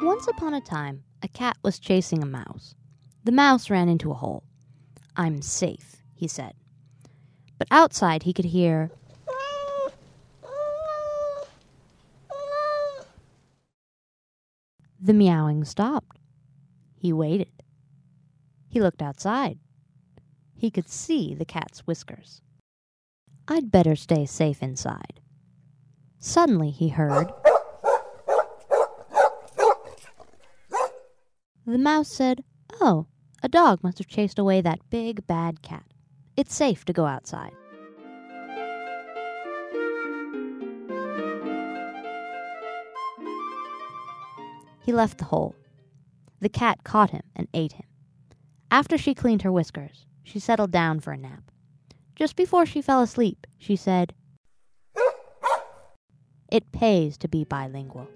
Once upon a time, a cat was chasing a mouse. The mouse ran into a hole. I'm safe, he said. But outside he could hear. The meowing stopped. He waited. He looked outside. He could see the cat's whiskers. I'd better stay safe inside. Suddenly he heard. The mouse said, Oh, a dog must have chased away that big bad cat. It's safe to go outside. He left the hole. The cat caught him and ate him. After she cleaned her whiskers, she settled down for a nap. Just before she fell asleep, she said, It pays to be bilingual.